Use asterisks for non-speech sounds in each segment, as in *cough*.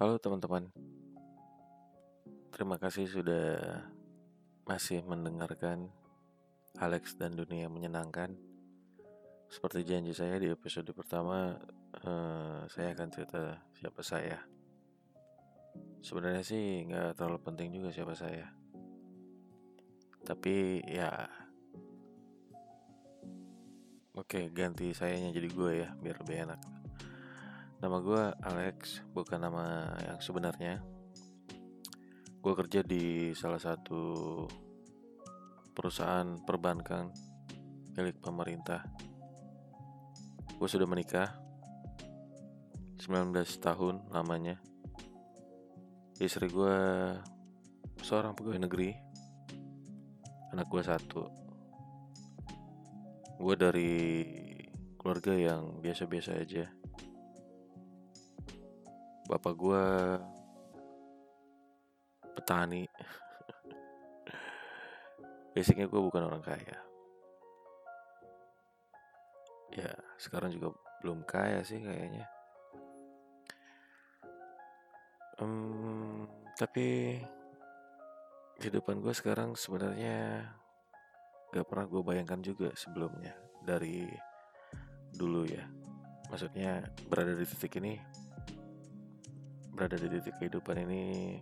Halo teman-teman, terima kasih sudah masih mendengarkan Alex dan Dunia Menyenangkan. Seperti janji saya di episode pertama, eh, saya akan cerita siapa saya. Sebenarnya sih nggak terlalu penting juga siapa saya, tapi ya, oke ganti sayanya jadi gue ya, biar lebih enak. Nama gue Alex, bukan nama yang sebenarnya. Gue kerja di salah satu perusahaan perbankan milik pemerintah. Gue sudah menikah, 19 tahun lamanya. Istri gue seorang pegawai negeri, anak gue satu. Gue dari keluarga yang biasa-biasa aja bapak gue petani. Basicnya gue bukan orang kaya. Ya sekarang juga belum kaya sih kayaknya. Um, tapi kehidupan gue sekarang sebenarnya gak pernah gue bayangkan juga sebelumnya dari dulu ya. Maksudnya berada di titik ini berada di titik kehidupan ini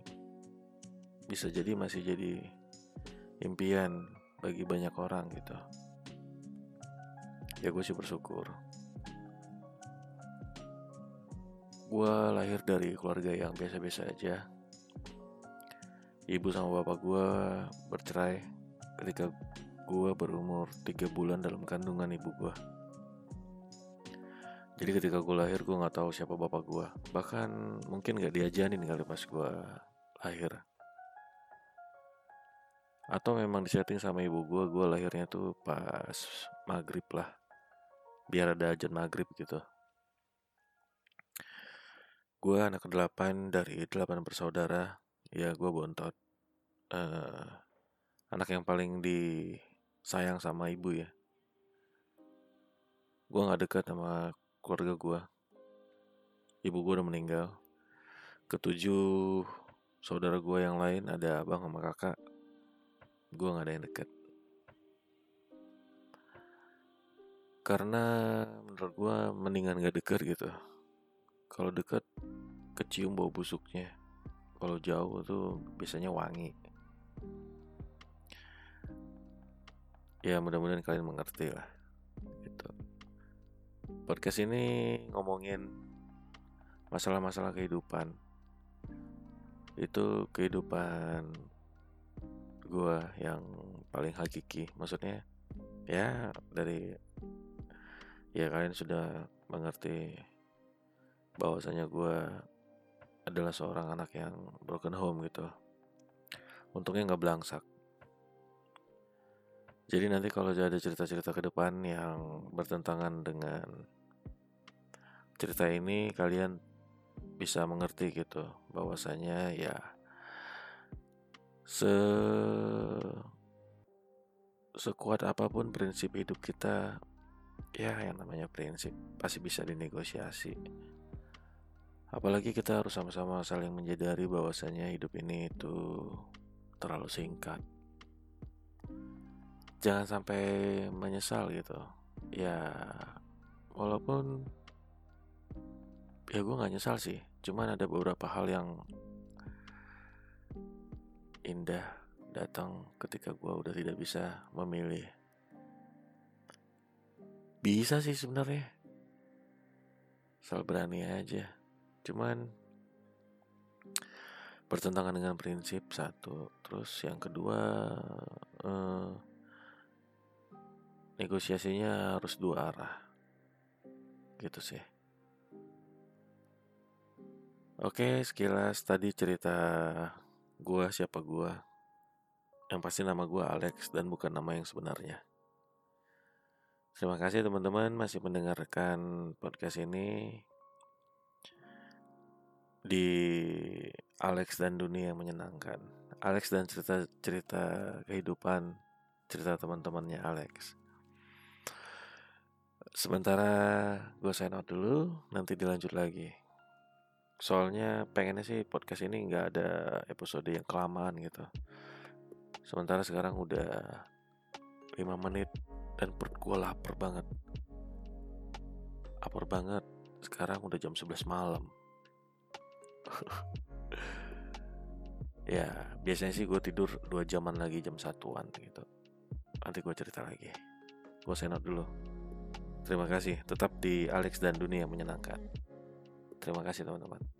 bisa jadi masih jadi impian bagi banyak orang gitu. Ya gue sih bersyukur. Gue lahir dari keluarga yang biasa-biasa aja. Ibu sama bapak gue bercerai ketika gue berumur 3 bulan dalam kandungan ibu gue jadi ketika gue lahir gue nggak tahu siapa bapak gue bahkan mungkin nggak diajarin kali pas gue lahir. Atau memang disetting sama ibu gue gue lahirnya tuh pas maghrib lah. Biar ada ajan maghrib gitu. Gue anak kedelapan dari delapan bersaudara. Ya gue bontot. Uh, anak yang paling disayang sama ibu ya. Gue nggak dekat sama keluarga gue ibu gue udah meninggal. Ketujuh saudara gue yang lain ada abang sama kakak. Gue nggak ada yang deket. Karena menurut gue mendingan gak deket gitu. Kalau deket kecium bau busuknya. Kalau jauh tuh biasanya wangi. Ya mudah-mudahan kalian mengerti lah Podcast ini ngomongin masalah-masalah kehidupan. Itu kehidupan gue yang paling hakiki. Maksudnya ya dari ya kalian sudah mengerti bahwasanya gue adalah seorang anak yang broken home gitu. Untungnya nggak belangsak. Jadi nanti kalau ada cerita-cerita ke depan yang bertentangan dengan cerita ini kalian bisa mengerti gitu bahwasanya ya se sekuat apa pun prinsip hidup kita ya yang namanya prinsip pasti bisa dinegosiasi. Apalagi kita harus sama-sama saling menyadari bahwasanya hidup ini itu terlalu singkat jangan sampai menyesal gitu. Ya walaupun ya gue nggak nyesal sih. Cuman ada beberapa hal yang indah datang ketika gue udah tidak bisa memilih. Bisa sih sebenarnya. Asal berani aja. Cuman bertentangan dengan prinsip satu. Terus yang kedua eh, negosiasinya harus dua arah gitu sih Oke, sekilas tadi cerita gua siapa gua. Yang pasti nama gua Alex dan bukan nama yang sebenarnya. Terima kasih teman-teman masih mendengarkan podcast ini di Alex dan dunia yang menyenangkan. Alex dan cerita-cerita kehidupan, cerita teman-temannya Alex. Sementara gue sign out dulu, nanti dilanjut lagi. soalnya pengennya sih podcast ini nggak ada episode yang kelamaan gitu. Sementara sekarang udah 5 menit dan perut gue lapar banget. Lapar banget. Sekarang udah jam 11 malam. *laughs* Ya biasanya sih gue tidur dua jaman lagi jam satuan gitu. Nanti gue cerita lagi. Gue senot dulu terima kasih. Tetap di Alex dan dunia menyenangkan. Terima kasih teman-teman